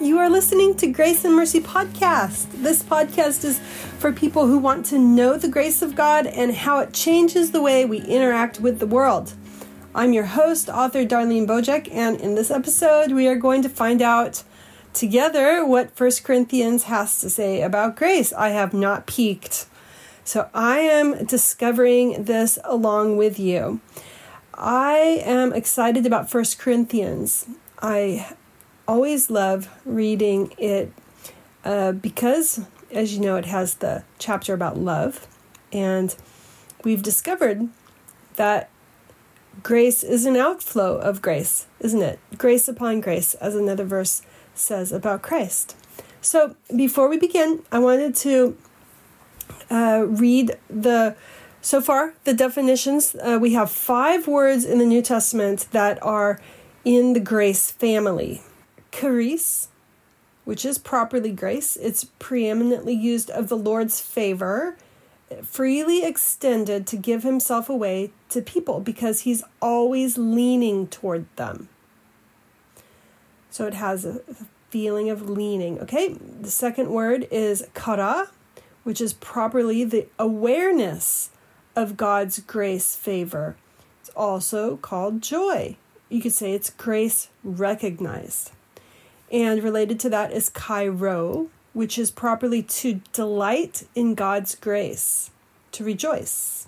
You are listening to Grace and Mercy Podcast. This podcast is for people who want to know the grace of God and how it changes the way we interact with the world. I'm your host, author Darlene Bojek, and in this episode, we are going to find out together what First Corinthians has to say about grace. I have not peeked, so I am discovering this along with you. I am excited about First Corinthians. I always love reading it uh, because, as you know, it has the chapter about love. And we've discovered that grace is an outflow of grace, isn't it? Grace upon grace, as another verse says about Christ. So before we begin, I wanted to uh, read the so far the definitions. Uh, we have five words in the New Testament that are in the grace family charis, which is properly grace. It's preeminently used of the Lord's favor, freely extended to give himself away to people because he's always leaning toward them. So it has a feeling of leaning. Okay, the second word is chara, which is properly the awareness of God's grace favor. It's also called joy. You could say it's grace recognized. And related to that is chairo, which is properly to delight in God's grace, to rejoice.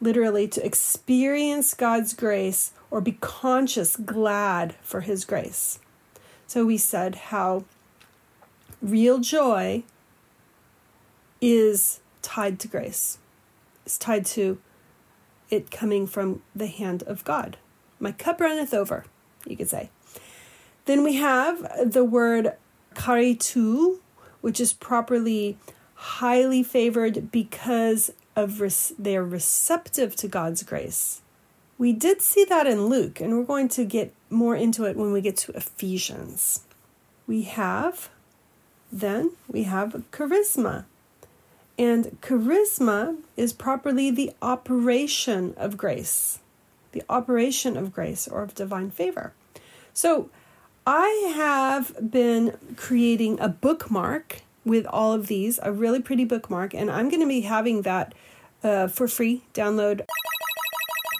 Literally, to experience God's grace or be conscious, glad for His grace. So we said how real joy is tied to grace, it's tied to it coming from the hand of God. My cup runneth over, you could say. Then we have the word charitou, which is properly highly favored because of res- they're receptive to God's grace. We did see that in Luke, and we're going to get more into it when we get to Ephesians. We have, then, we have charisma. And charisma is properly the operation of grace, the operation of grace or of divine favor. So I have been creating a bookmark with all of these, a really pretty bookmark, and I'm going to be having that uh, for free download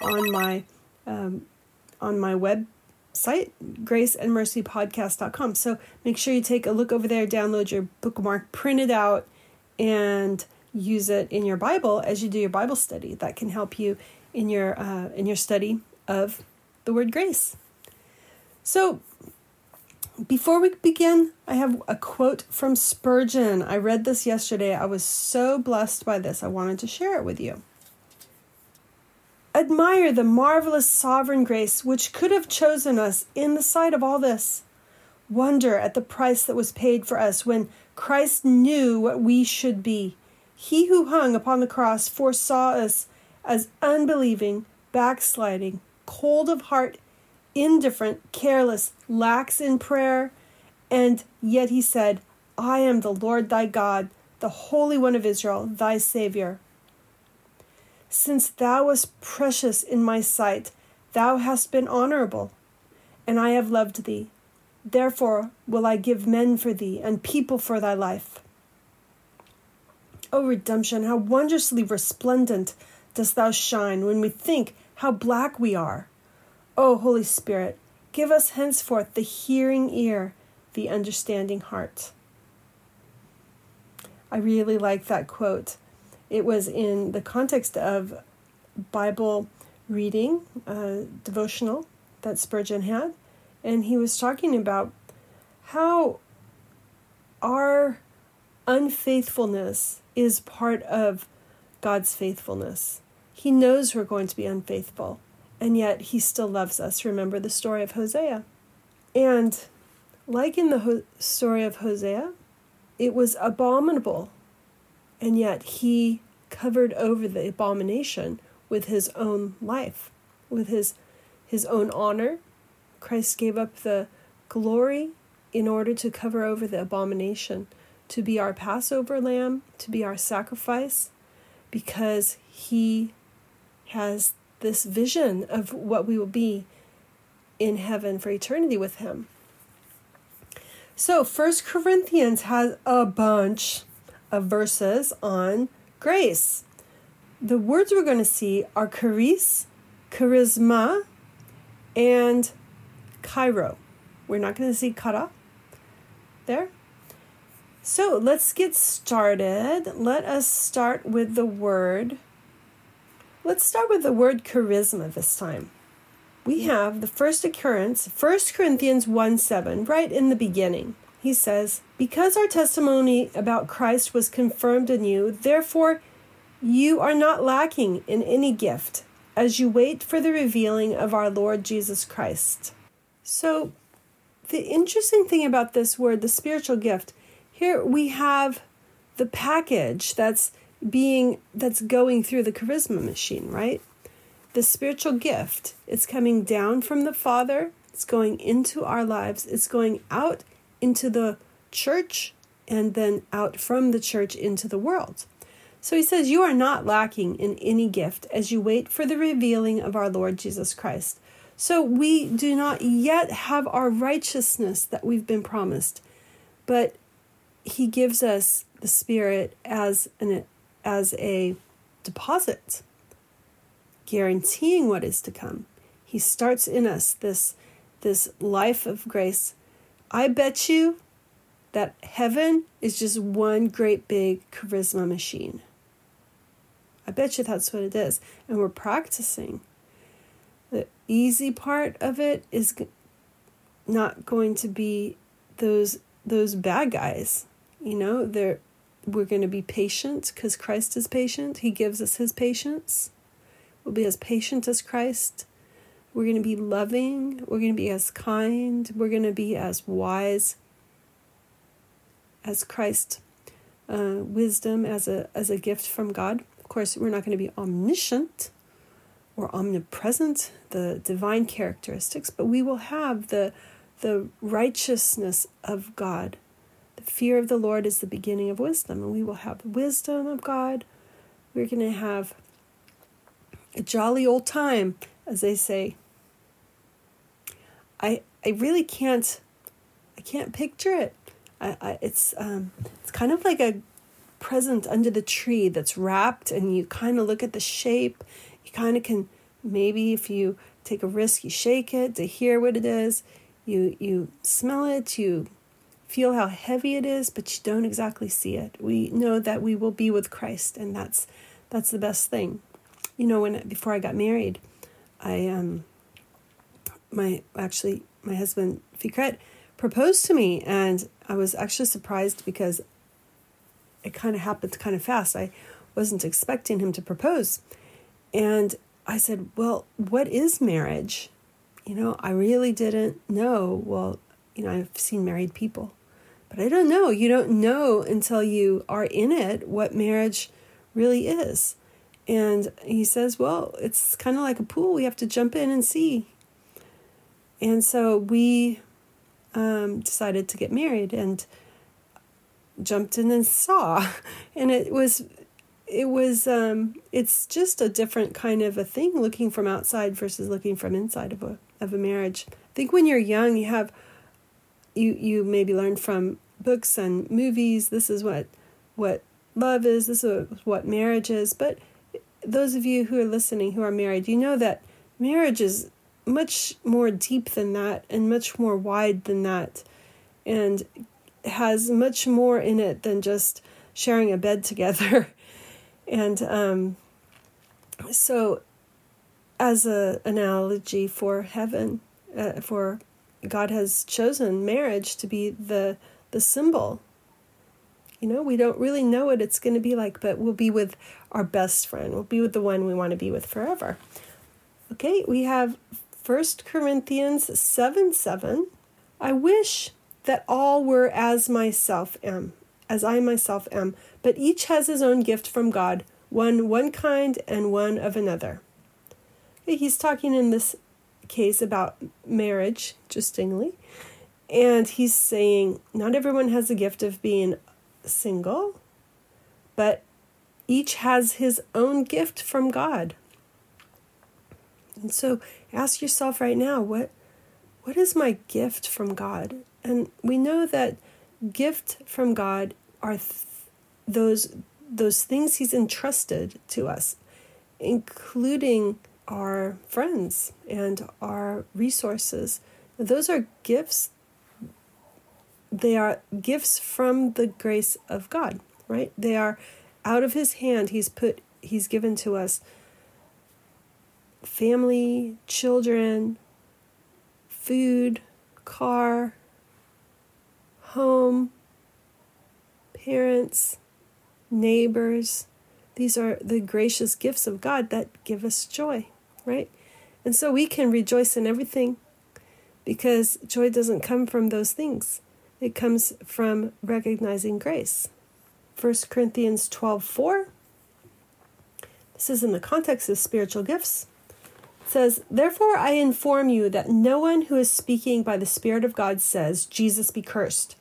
on my um, on my website graceandmercypodcast.com so make sure you take a look over there download your bookmark print it out and use it in your bible as you do your bible study. That can help you in your uh, in your study of the word grace. So before we begin, I have a quote from Spurgeon. I read this yesterday. I was so blessed by this. I wanted to share it with you. Admire the marvelous sovereign grace which could have chosen us in the sight of all this. Wonder at the price that was paid for us when Christ knew what we should be. He who hung upon the cross foresaw us as unbelieving, backsliding, cold of heart, indifferent, careless, lax in prayer, and yet he said, I am the Lord thy God, the Holy One of Israel, thy Saviour. Since thou wast precious in my sight, thou hast been honorable, and I have loved thee. Therefore will I give men for thee, and people for thy life. O redemption, how wondrously resplendent dost thou shine when we think how black we are. O Holy Spirit, give us henceforth the hearing ear, the understanding heart. I really like that quote. It was in the context of Bible reading, uh, devotional that Spurgeon had, and he was talking about how our unfaithfulness is part of God's faithfulness. He knows we're going to be unfaithful and yet he still loves us. Remember the story of Hosea. And like in the Ho- story of Hosea, it was abominable, and yet he covered over the abomination with his own life, with his his own honor. Christ gave up the glory in order to cover over the abomination, to be our Passover lamb, to be our sacrifice, because he has this vision of what we will be in heaven for eternity with Him. So, First Corinthians has a bunch of verses on grace. The words we're going to see are charis, charisma, and chairo. We're not going to see chara there. So let's get started. Let us start with the word. Let's start with the word charisma this time. We have the first occurrence, 1 Corinthians 1 7, right in the beginning. He says, Because our testimony about Christ was confirmed in you, therefore you are not lacking in any gift as you wait for the revealing of our Lord Jesus Christ. So, the interesting thing about this word, the spiritual gift, here we have the package that's being that's going through the charisma machine, right? The spiritual gift, it's coming down from the Father, it's going into our lives, it's going out into the church and then out from the church into the world. So he says, You are not lacking in any gift as you wait for the revealing of our Lord Jesus Christ. So we do not yet have our righteousness that we've been promised, but he gives us the Spirit as an as a deposit, guaranteeing what is to come. He starts in us this this life of grace. I bet you that heaven is just one great big charisma machine. I bet you that's what it is. And we're practicing. The easy part of it is not going to be those those bad guys. You know, they're we're going to be patient because Christ is patient. He gives us his patience. We'll be as patient as Christ. We're going to be loving. We're going to be as kind. We're going to be as wise as Christ. Uh, wisdom as a as a gift from God Of course, we're not going to be omniscient or omnipresent, the divine characteristics, but we will have the, the righteousness of God. The fear of the Lord is the beginning of wisdom, and we will have the wisdom of God. We're going to have a jolly old time, as they say. I I really can't I can't picture it. I, I it's um it's kind of like a present under the tree that's wrapped and you kind of look at the shape. You kind of can maybe if you take a risk, you shake it to hear what it is. You you smell it, you feel how heavy it is, but you don't exactly see it. We know that we will be with Christ and that's that's the best thing. You know, when before I got married, I um my actually my husband Fikret proposed to me and I was actually surprised because it kind of happened kind of fast. I wasn't expecting him to propose. And I said, Well, what is marriage? You know, I really didn't know. Well, you know, I've seen married people, but I don't know. You don't know until you are in it what marriage really is. And he says, Well, it's kind of like a pool. We have to jump in and see. And so we um, decided to get married. And jumped in and saw and it was it was um it's just a different kind of a thing looking from outside versus looking from inside of a of a marriage i think when you're young you have you you maybe learn from books and movies. This is what what love is. This is what marriage is. But those of you who are listening who are married you know that marriage is much more deep than that and much more wide than that and has much more in it than just sharing a bed together. and um, so, as an analogy for heaven, uh, for God has chosen marriage to be the the symbol. You know, we don't really know what it's going to be like, but we'll be with our best friend. We'll be with the one we want to be with forever. Okay, we have First Corinthians 7 7. I wish that all were as myself am, as I myself am, but each has his own gift from God, one one kind and one of another. He's talking in this case about marriage, interestingly, and he's saying not everyone has the gift of being single, but each has his own gift from God. And so ask yourself right now, what what is my gift from God? And we know that gift from God are th- those those things he's entrusted to us, including our friends and our resources. Those are gifts. They are gifts from the grace of God, right? They are out of his hand. He's put he's given to us family, children, food, car, home, parents, neighbors. These are the gracious gifts of God that give us joy, right? And so we can rejoice in everything because joy doesn't come from those things. It comes from recognizing grace. 1 Corinthians 12 4. This is in the context of spiritual gifts. It says, Therefore I inform you that no one who is speaking by the Spirit of God says, Jesus be cursed.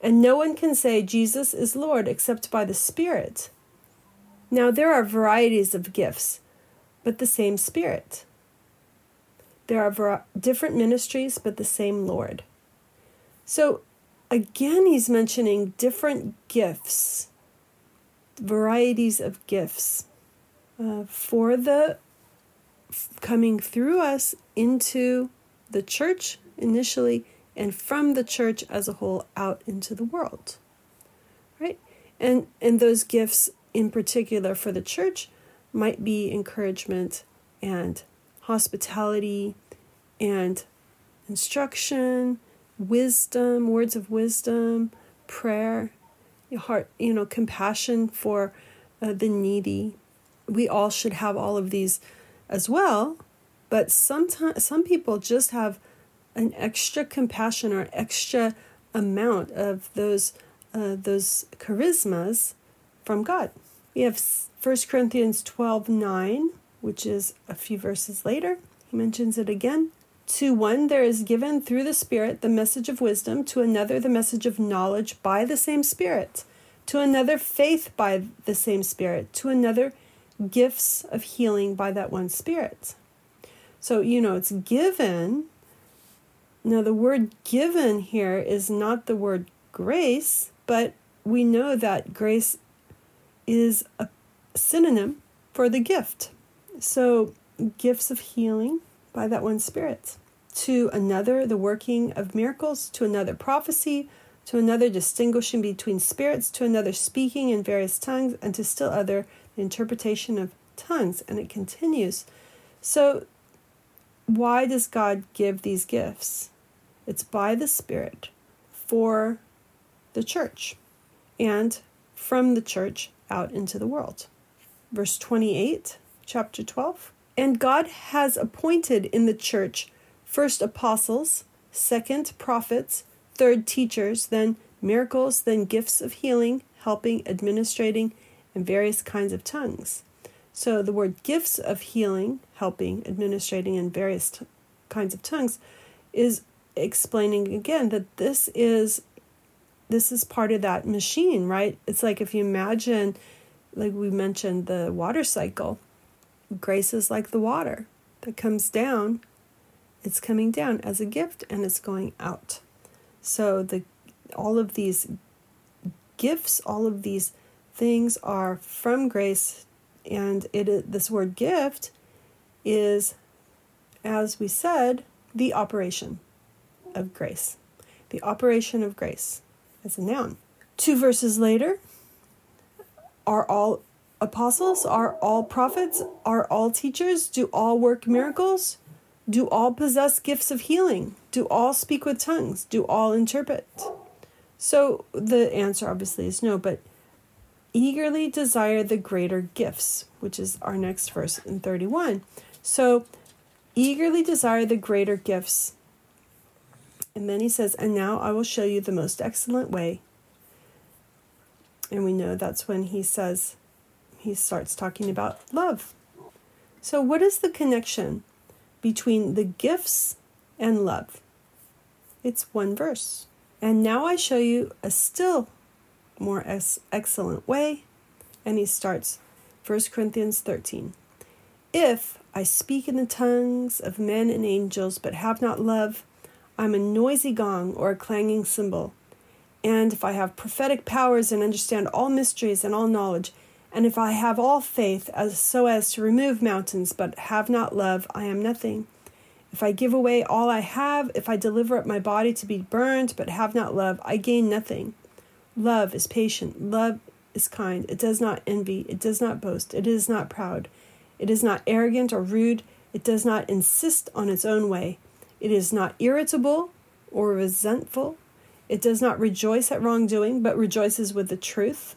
And no one can say Jesus is Lord except by the Spirit. Now, there are varieties of gifts, but the same Spirit. There are var- different ministries, but the same Lord. So, again, he's mentioning different gifts, varieties of gifts uh, for the coming through us into the church initially and from the church as a whole out into the world. Right? And and those gifts in particular for the church might be encouragement and hospitality and instruction, wisdom, words of wisdom, prayer, your heart, you know, compassion for uh, the needy. We all should have all of these as well, but sometimes some people just have an extra compassion or extra amount of those uh, those charismas from God. We have 1 Corinthians 12 9, which is a few verses later. He mentions it again. To one there is given through the Spirit the message of wisdom, to another the message of knowledge by the same Spirit, to another faith by the same Spirit, to another gifts of healing by that one Spirit. So, you know, it's given now, the word given here is not the word grace, but we know that grace is a synonym for the gift. So, gifts of healing by that one Spirit. To another, the working of miracles. To another, prophecy. To another, distinguishing between spirits. To another, speaking in various tongues. And to still other, the interpretation of tongues. And it continues. So, why does God give these gifts? It's by the Spirit for the church and from the church out into the world. Verse 28, chapter 12. And God has appointed in the church first apostles, second prophets, third teachers, then miracles, then gifts of healing, helping, administrating, and various kinds of tongues. So the word gifts of healing, helping, administrating, and various t- kinds of tongues is explaining again that this is this is part of that machine, right? It's like if you imagine, like we mentioned, the water cycle. Grace is like the water that comes down. It's coming down as a gift and it's going out. So the all of these gifts, all of these things are from grace, and it this word gift is, as we said, the operation of grace. The operation of grace as a noun. Two verses later, are all apostles? Are all prophets? Are all teachers? Do all work miracles? Do all possess gifts of healing? Do all speak with tongues? Do all interpret? So the answer obviously is no, but eagerly desire the greater gifts, which is our next verse in 31. So eagerly desire the greater gifts and then he says, And now I will show you the most excellent way. And we know that's when he says, he starts talking about love. So, what is the connection between the gifts and love? It's one verse. And now I show you a still more ex- excellent way. And he starts 1 Corinthians 13. If I speak in the tongues of men and angels, but have not love, I'm a noisy gong or a clanging cymbal. And if I have prophetic powers and understand all mysteries and all knowledge, and if I have all faith as so as to remove mountains, but have not love, I am nothing. If I give away all I have, if I deliver up my body to be burned, but have not love, I gain nothing. Love is patient. Love is kind. It does not envy. It does not boast. It is not proud. It is not arrogant or rude. It does not insist on its own way. It is not irritable or resentful. It does not rejoice at wrongdoing, but rejoices with the truth.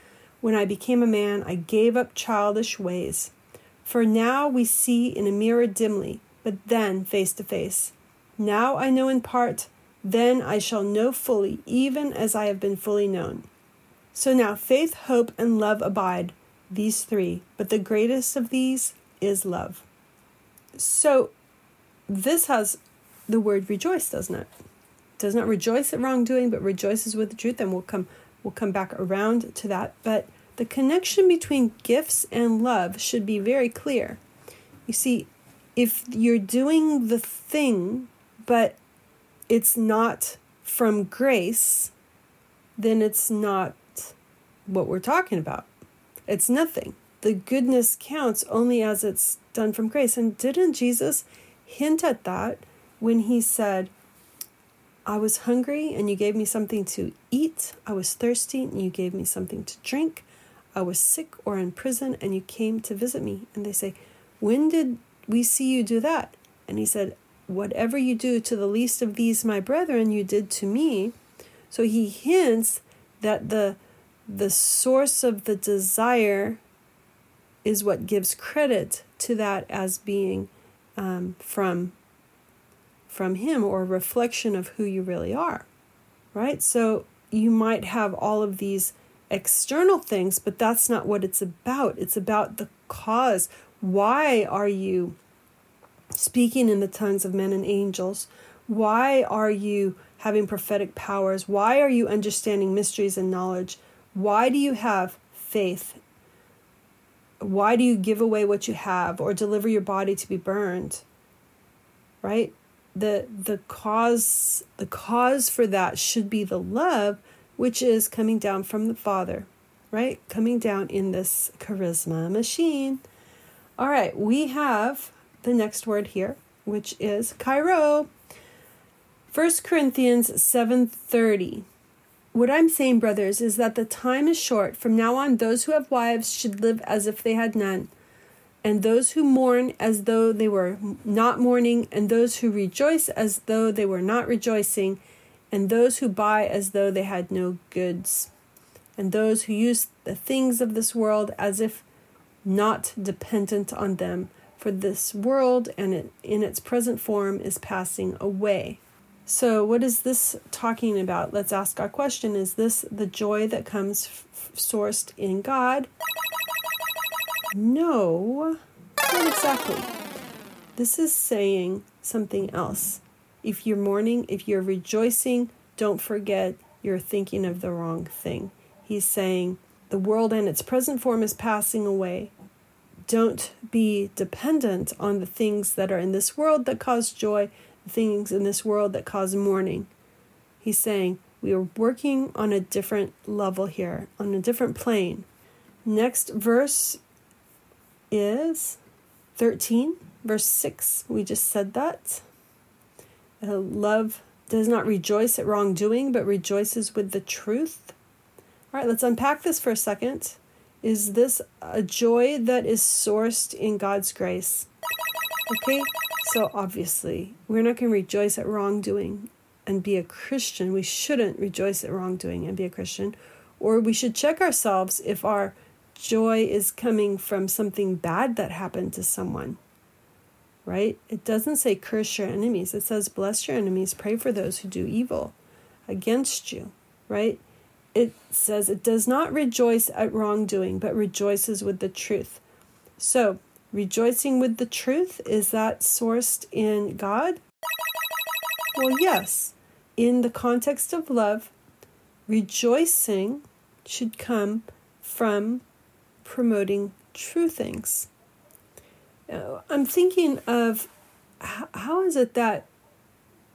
When I became a man, I gave up childish ways. For now we see in a mirror dimly, but then face to face. Now I know in part, then I shall know fully, even as I have been fully known. So now faith, hope, and love abide, these three, but the greatest of these is love. So this has the word rejoice, doesn't it? does not rejoice at wrongdoing, but rejoices with the truth. And we'll come we'll come back around to that. But the connection between gifts and love should be very clear. You see, if you're doing the thing, but it's not from grace, then it's not what we're talking about. It's nothing. The goodness counts only as it's done from grace. And didn't Jesus hint at that when he said, I was hungry and you gave me something to eat. I was thirsty and you gave me something to drink. I was sick or in prison and you came to visit me. And they say, When did we see you do that? And he said, Whatever you do to the least of these, my brethren, you did to me. So he hints that the the source of the desire is what gives credit to that as being um, from from him or a reflection of who you really are, right? So you might have all of these external things, but that's not what it's about. It's about the cause. Why are you speaking in the tongues of men and angels? Why are you having prophetic powers? Why are you understanding mysteries and knowledge? Why do you have faith? Why do you give away what you have or deliver your body to be burned? Right? The the cause the cause for that should be the love which is coming down from the father right? Coming down in this charisma machine. All right we have the next word here which is chairo 1 corinthians 7.30 what i'm saying brothers is that the time is short. From now on those who have wives should live as if they had none and those who mourn as though they were not mourning, and those who rejoice as though they were not rejoicing, and those who buy as though they had no goods, and those who use the things of this world as if not dependent on them, for this world and it, in its present form is passing away. So, what is this talking about? Let's ask our question Is this the joy that comes f- sourced in God? No, not exactly. This is saying something else. If you're mourning, if you're rejoicing, don't forget you're thinking of the wrong thing. He's saying the world in its present form is passing away. Don't be dependent on the things that are in this world that cause joy, the things in this world that cause mourning. He's saying we are working on a different level here, on a different plane. Next verse is 13, verse 6. We just said that. Uh, love does not rejoice at wrongdoing, but rejoices with the truth. All right, let's unpack this for a second. Is this a joy that is sourced in God's grace? Okay, so obviously, we're not going to rejoice at wrongdoing and be a Christian. We shouldn't rejoice at wrongdoing and be a Christian. Or we should check ourselves if our joy is coming from something bad that happened to someone, right? It doesn't say curse your enemies, it says bless your enemies, pray for those who do evil. against you, right? It says it does not rejoice at wrongdoing, but rejoices with the truth. So, rejoicing with the truth, is that sourced in God? Well, yes. In the context of love, rejoicing should come from promoting true things. I'm thinking of how is it that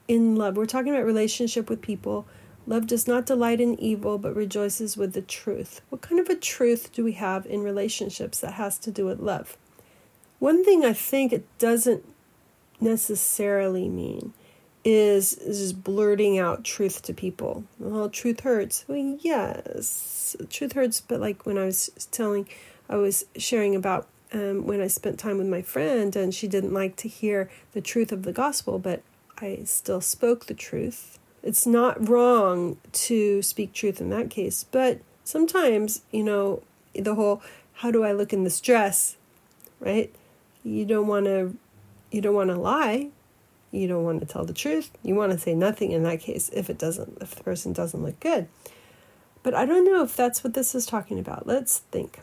in love, we're talking about relationship with people. Love does not delight in evil, but rejoices with the truth. What kind of a truth do we have in relationships that has to do with love? One thing I think it doesn't necessarily mean is is blurting out truth to people. Well, truth hurts. Well, yes, truth hurts. But like when I was telling, I was sharing about um, when I spent time with my friend, and she didn't like to hear the truth of the gospel, but I still spoke the truth. It's not wrong to speak truth in that case, but sometimes, you know, the whole how do I look in this dress, right? You don't want to you don't want to lie you don't want to tell the truth. You want to say nothing in that case if it doesn't if the person doesn't look good. But I don't know if that's what this is talking about. Let's think.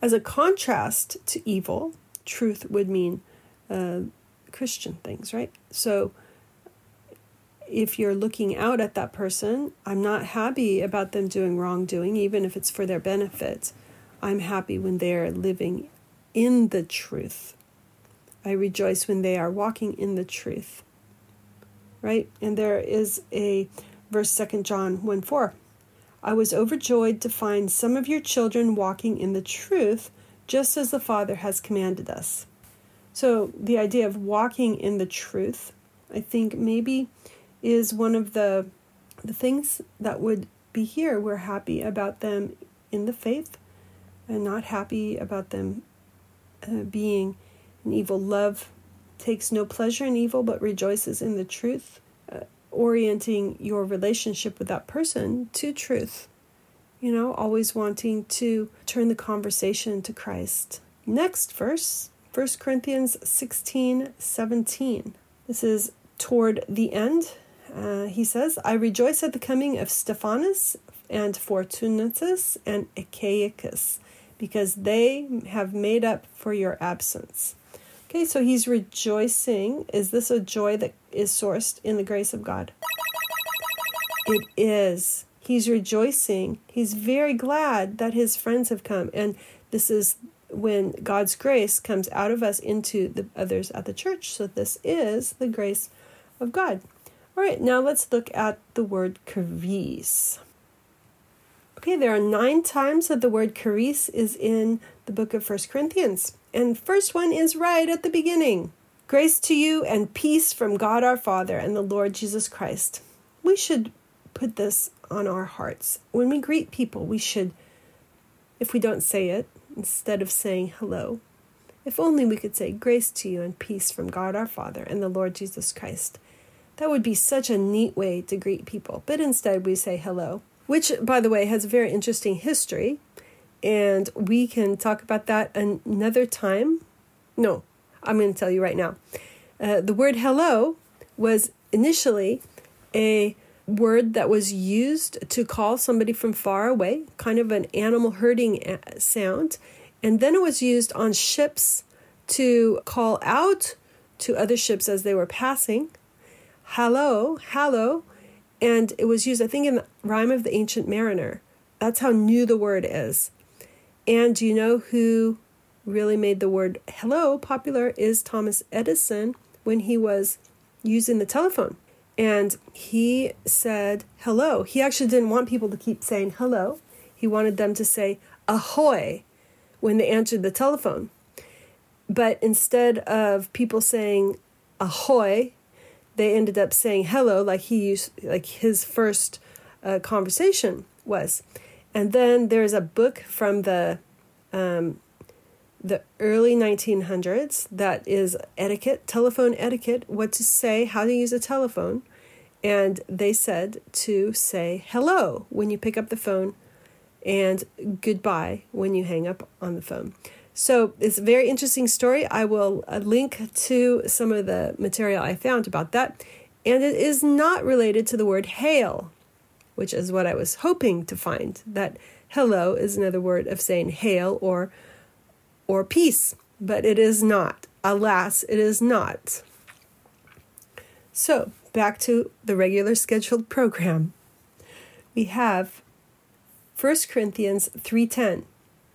As a contrast to evil, truth would mean uh, Christian things, right? So if you're looking out at that person, I'm not happy about them doing wrongdoing, even if it's for their benefit. I'm happy when they're living in the truth I rejoice when they are walking in the truth. Right? And there is a verse 2 John 1 4. I was overjoyed to find some of your children walking in the truth, just as the Father has commanded us. So, the idea of walking in the truth, I think maybe is one of the the things that would be here. We're happy about them in the faith and not happy about them uh, being and evil love takes no pleasure in evil but rejoices in the truth, uh, orienting your relationship with that person to truth. You know, always wanting to turn the conversation to Christ. Next verse, 1 Corinthians 16 17. This is toward the end. Uh, he says, I rejoice at the coming of Stephanas and Fortunatus and Achaicus, because they have made up for your absence. Okay, so he's rejoicing. Is this a joy that is sourced in the grace of God? It is. He's rejoicing. He's very glad that his friends have come. And this is when God's grace comes out of us into the others at the church. So this is the grace of God. All right, now let's look at the word charis. Okay, there are nine times that the word charis is in the book of First Corinthians. And first one is right at the beginning. Grace to you and peace from God our Father and the Lord Jesus Christ. We should put this on our hearts. When we greet people, we should, if we don't say it, instead of saying hello, if only we could say grace to you and peace from God our Father and the Lord Jesus Christ. That would be such a neat way to greet people. But instead, we say hello, which, by the way, has a very interesting history and we can talk about that another time. No, I'm going to tell you right now. Uh, the word hello was initially a word that was used to call somebody from far away, kind of an animal herding uh, sound. And then it was used on ships to call out to other ships as they were passing. Hello, hello. And it was used, I think, in the rhyme of the ancient mariner. That's how new the word is. And do you know who really made the word hello popular is Thomas Edison when he was using the telephone. And he said hello. He actually didn't want people to keep saying hello. He wanted them to say ahoy when they answered the telephone. But instead of people saying ahoy, they ended up saying hello like he used like his first uh, conversation was. And then there's a book from the um, the early 1900s that is etiquette, telephone etiquette, what to say, how to use a telephone. And they said to say hello when you pick up the phone and goodbye when you hang up on the phone. So it's a very interesting story. I will uh, link to some of the material I found about that. And it is not related to the word hail, which is what I was hoping to find. That hello is another word of saying hail or or peace, but it is not. Alas, it is not. So, back to the regular scheduled program. We have 1 Corinthians 3:10.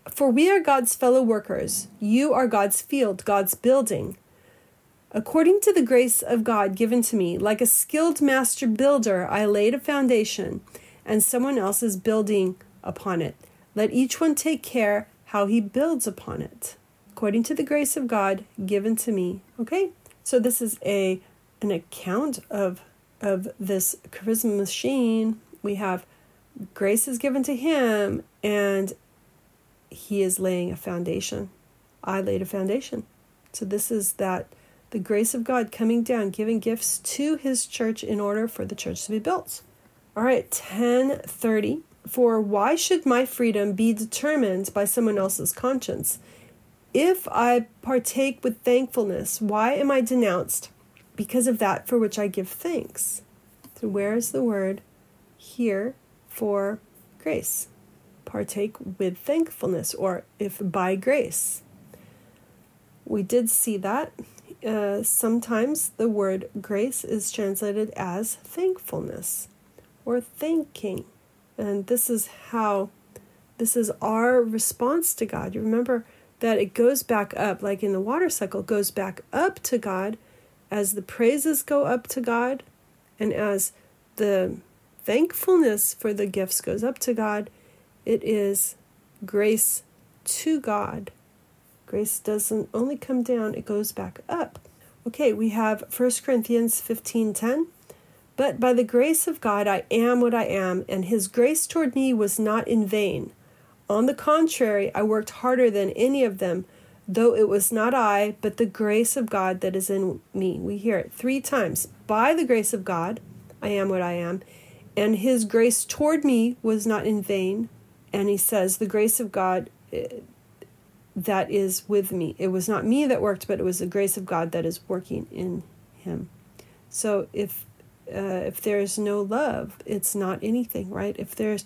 For we are God's fellow workers. You are God's field, God's building. According to the grace of God given to me, like a skilled master builder, I laid a foundation, and someone else is building upon it. Let each one take care how he builds upon it, according to the grace of God given to me. Okay? So this is a an account of of this charisma machine. We have grace is given to him and he is laying a foundation. I laid a foundation. So this is that the grace of God coming down, giving gifts to his church in order for the church to be built. All right, 1030. For why should my freedom be determined by someone else's conscience? If I partake with thankfulness, why am I denounced? Because of that for which I give thanks. So, where is the word here for grace? Partake with thankfulness, or if by grace. We did see that uh, sometimes the word grace is translated as thankfulness or thanking. And this is how, this is our response to God. You remember that it goes back up, like in the water cycle, goes back up to God as the praises go up to God and as the thankfulness for the gifts goes up to God. It is grace to God Grace doesn't only come down, it goes back up. Okay, we have 1 Corinthians 15:10. But by the grace of God I am what I am, and his grace toward me was not in vain. On the contrary, I worked harder than any of them, though it was not I, but the grace of God that is in me. We hear it three times. By the grace of God, I am what I am, and his grace toward me was not in vain. And he says, the grace of God eh, that is with me. It was not me that worked, but it was the grace of God that is working in him. So if uh, if there is no love, it's not anything, right? If there's,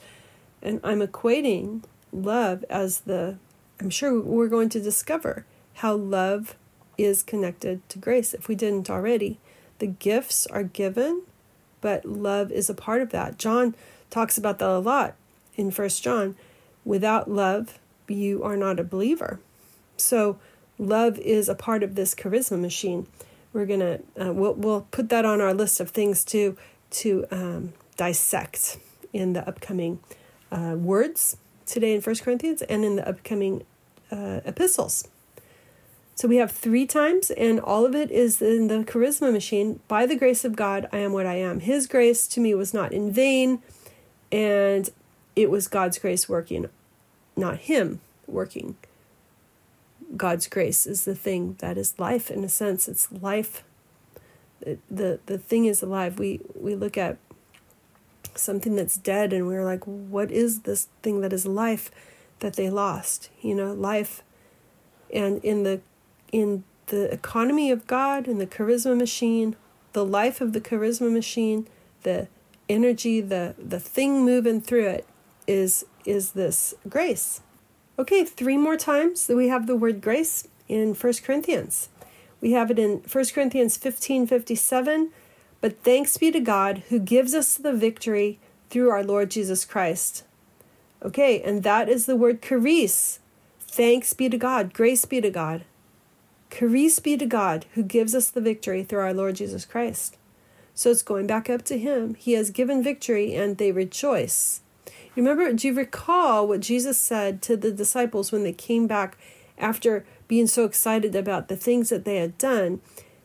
and I'm equating love as the, I'm sure we're going to discover how love is connected to grace if we didn't already. The gifts are given, but love is a part of that. John talks about that a lot in First John. Without love, you are not a believer. So love is a part of this charisma machine. We're gonna uh, we'll we'll put that on our list of things to to um, dissect in the upcoming uh, words today in First Corinthians and in the upcoming uh, epistles. So we have three times, and all of it is in the charisma machine. By the grace of God, I am what I am. His grace to me was not in vain, and it was God's grace working not him working. God's grace is the thing that is life in a sense. It's life. The, the, thing is alive. We, we look at something that's dead and we're like, what is this thing that is life that they lost? You know, life. And in the, in the economy of God, in the charisma machine, the life of the charisma machine, the energy, the, the thing moving through it is is this grace. Okay, three more times that we have the word grace in 1 Corinthians. We have it in 1 Corinthians 15 57. But thanks be to God who gives us the victory through our Lord Jesus Christ. Okay, and that is the word charis. Thanks be to God. Grace be to God. Charis be to God who gives us the victory through our Lord Jesus Christ. So it's going back up to Him. He has given victory and they rejoice. Remember, do you recall what Jesus said to the disciples when they came back after being so excited about the things that they had done?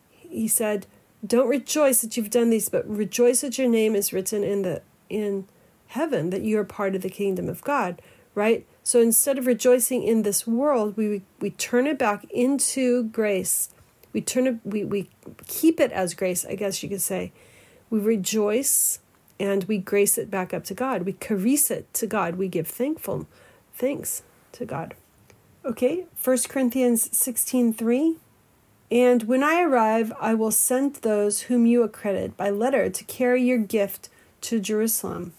He said, Don't rejoice that you've done these, but rejoice that your name is written in the in heaven, that you are part of the kingdom of God, right? So instead of rejoicing in this world, we we turn it back into grace. We turn it we, we keep it as grace, I guess you could say. We rejoice and we grace it back up to God. We caress it to God. We give thankful thanks to God. Okay, 1 Corinthians 16 3. And when I arrive, I will send those whom you accredit by letter to carry your gift to Jerusalem.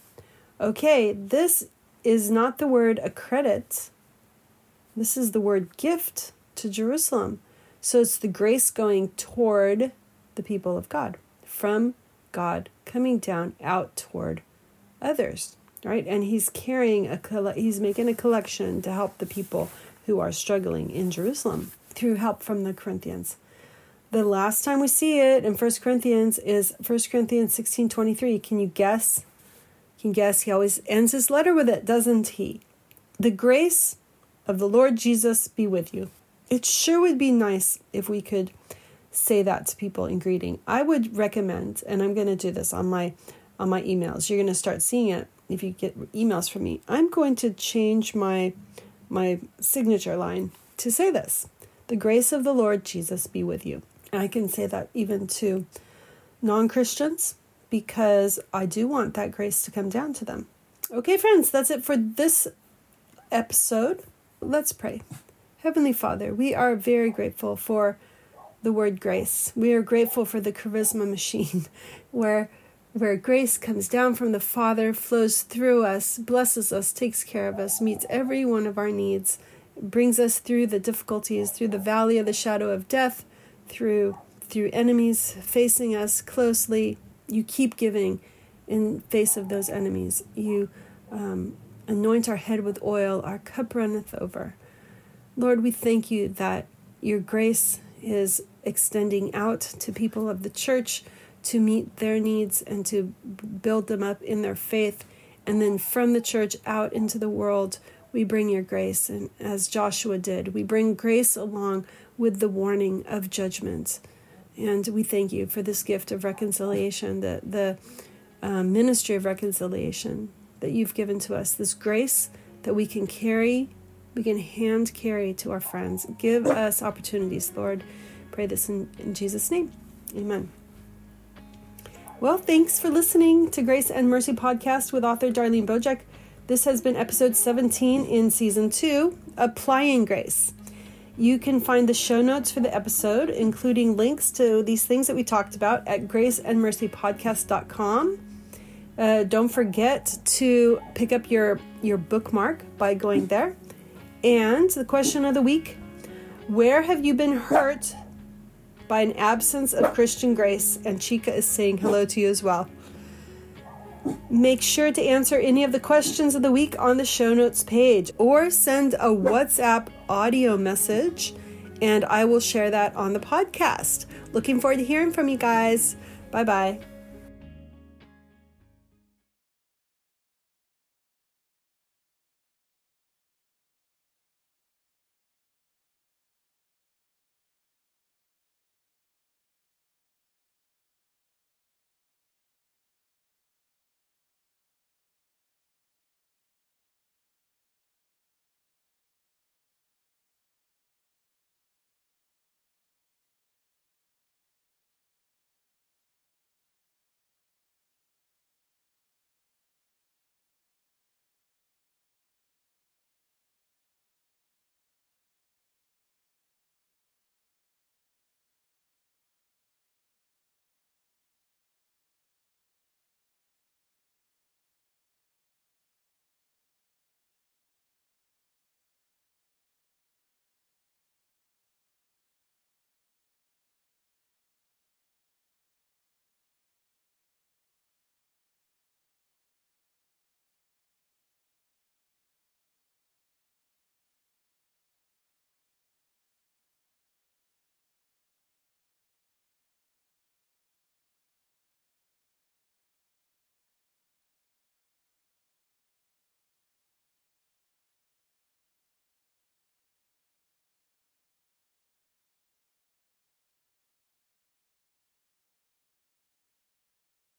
Okay, this is not the word accredit. This is the word gift to Jerusalem. So it's the grace going toward the people of God, from God, coming down out toward others, right? And he's carrying a he's making a collection to help the people who are struggling in Jerusalem through help from the Corinthians. The last time we see it in 1 Corinthians is 1 Corinthians 16 23. Can you guess? Can you guess? He always ends his letter with it, doesn't he? The grace of the Lord Jesus be with you. It sure would be nice if we could say that to people in greeting. I would recommend, and I'm going to do this on my on my emails. You're going to start seeing it if you get emails from me. I'm going to change my my signature line to say this. The grace of the Lord Jesus be with you. And I can say that even to non-Christians because I do want that grace to come down to them. Okay, friends, that's it for this episode. Let's pray. Heavenly Father, we are very grateful for the word grace. We are grateful for the charisma machine where where grace comes down from the Father, flows through us, blesses us, takes care of us, meets every one of our needs, brings us through the difficulties, through the valley of the shadow of death, through through enemies facing us closely. You keep giving in face of those enemies. You um, anoint our head with oil, our cup runneth over. Lord, we thank you that your grace is extending out to people of the church to meet their needs and to build them up in their faith. And then from the church out into the world, we bring your grace. And as Joshua did, we bring grace along with the warning of judgment. And we thank you for this gift of reconciliation, the, the uh, ministry of reconciliation that you've given to us, this grace that we can carry, we can hand carry to our friends. Give us opportunities, Lord. Pray this in, in Jesus' name. Amen. Well, thanks for listening to Grace and Mercy podcast with author Darlene Bojek. This has been episode 17 in season 2, Applying Grace. You can find the show notes for the episode, including links to these things that we talked about, at graceandmercypodcast.com. Uh, don't forget to pick up your, your bookmark by going there. And the question of the week Where have you been hurt by an absence of Christian grace, and Chica is saying hello to you as well. Make sure to answer any of the questions of the week on the show notes page or send a WhatsApp audio message, and I will share that on the podcast. Looking forward to hearing from you guys. Bye bye.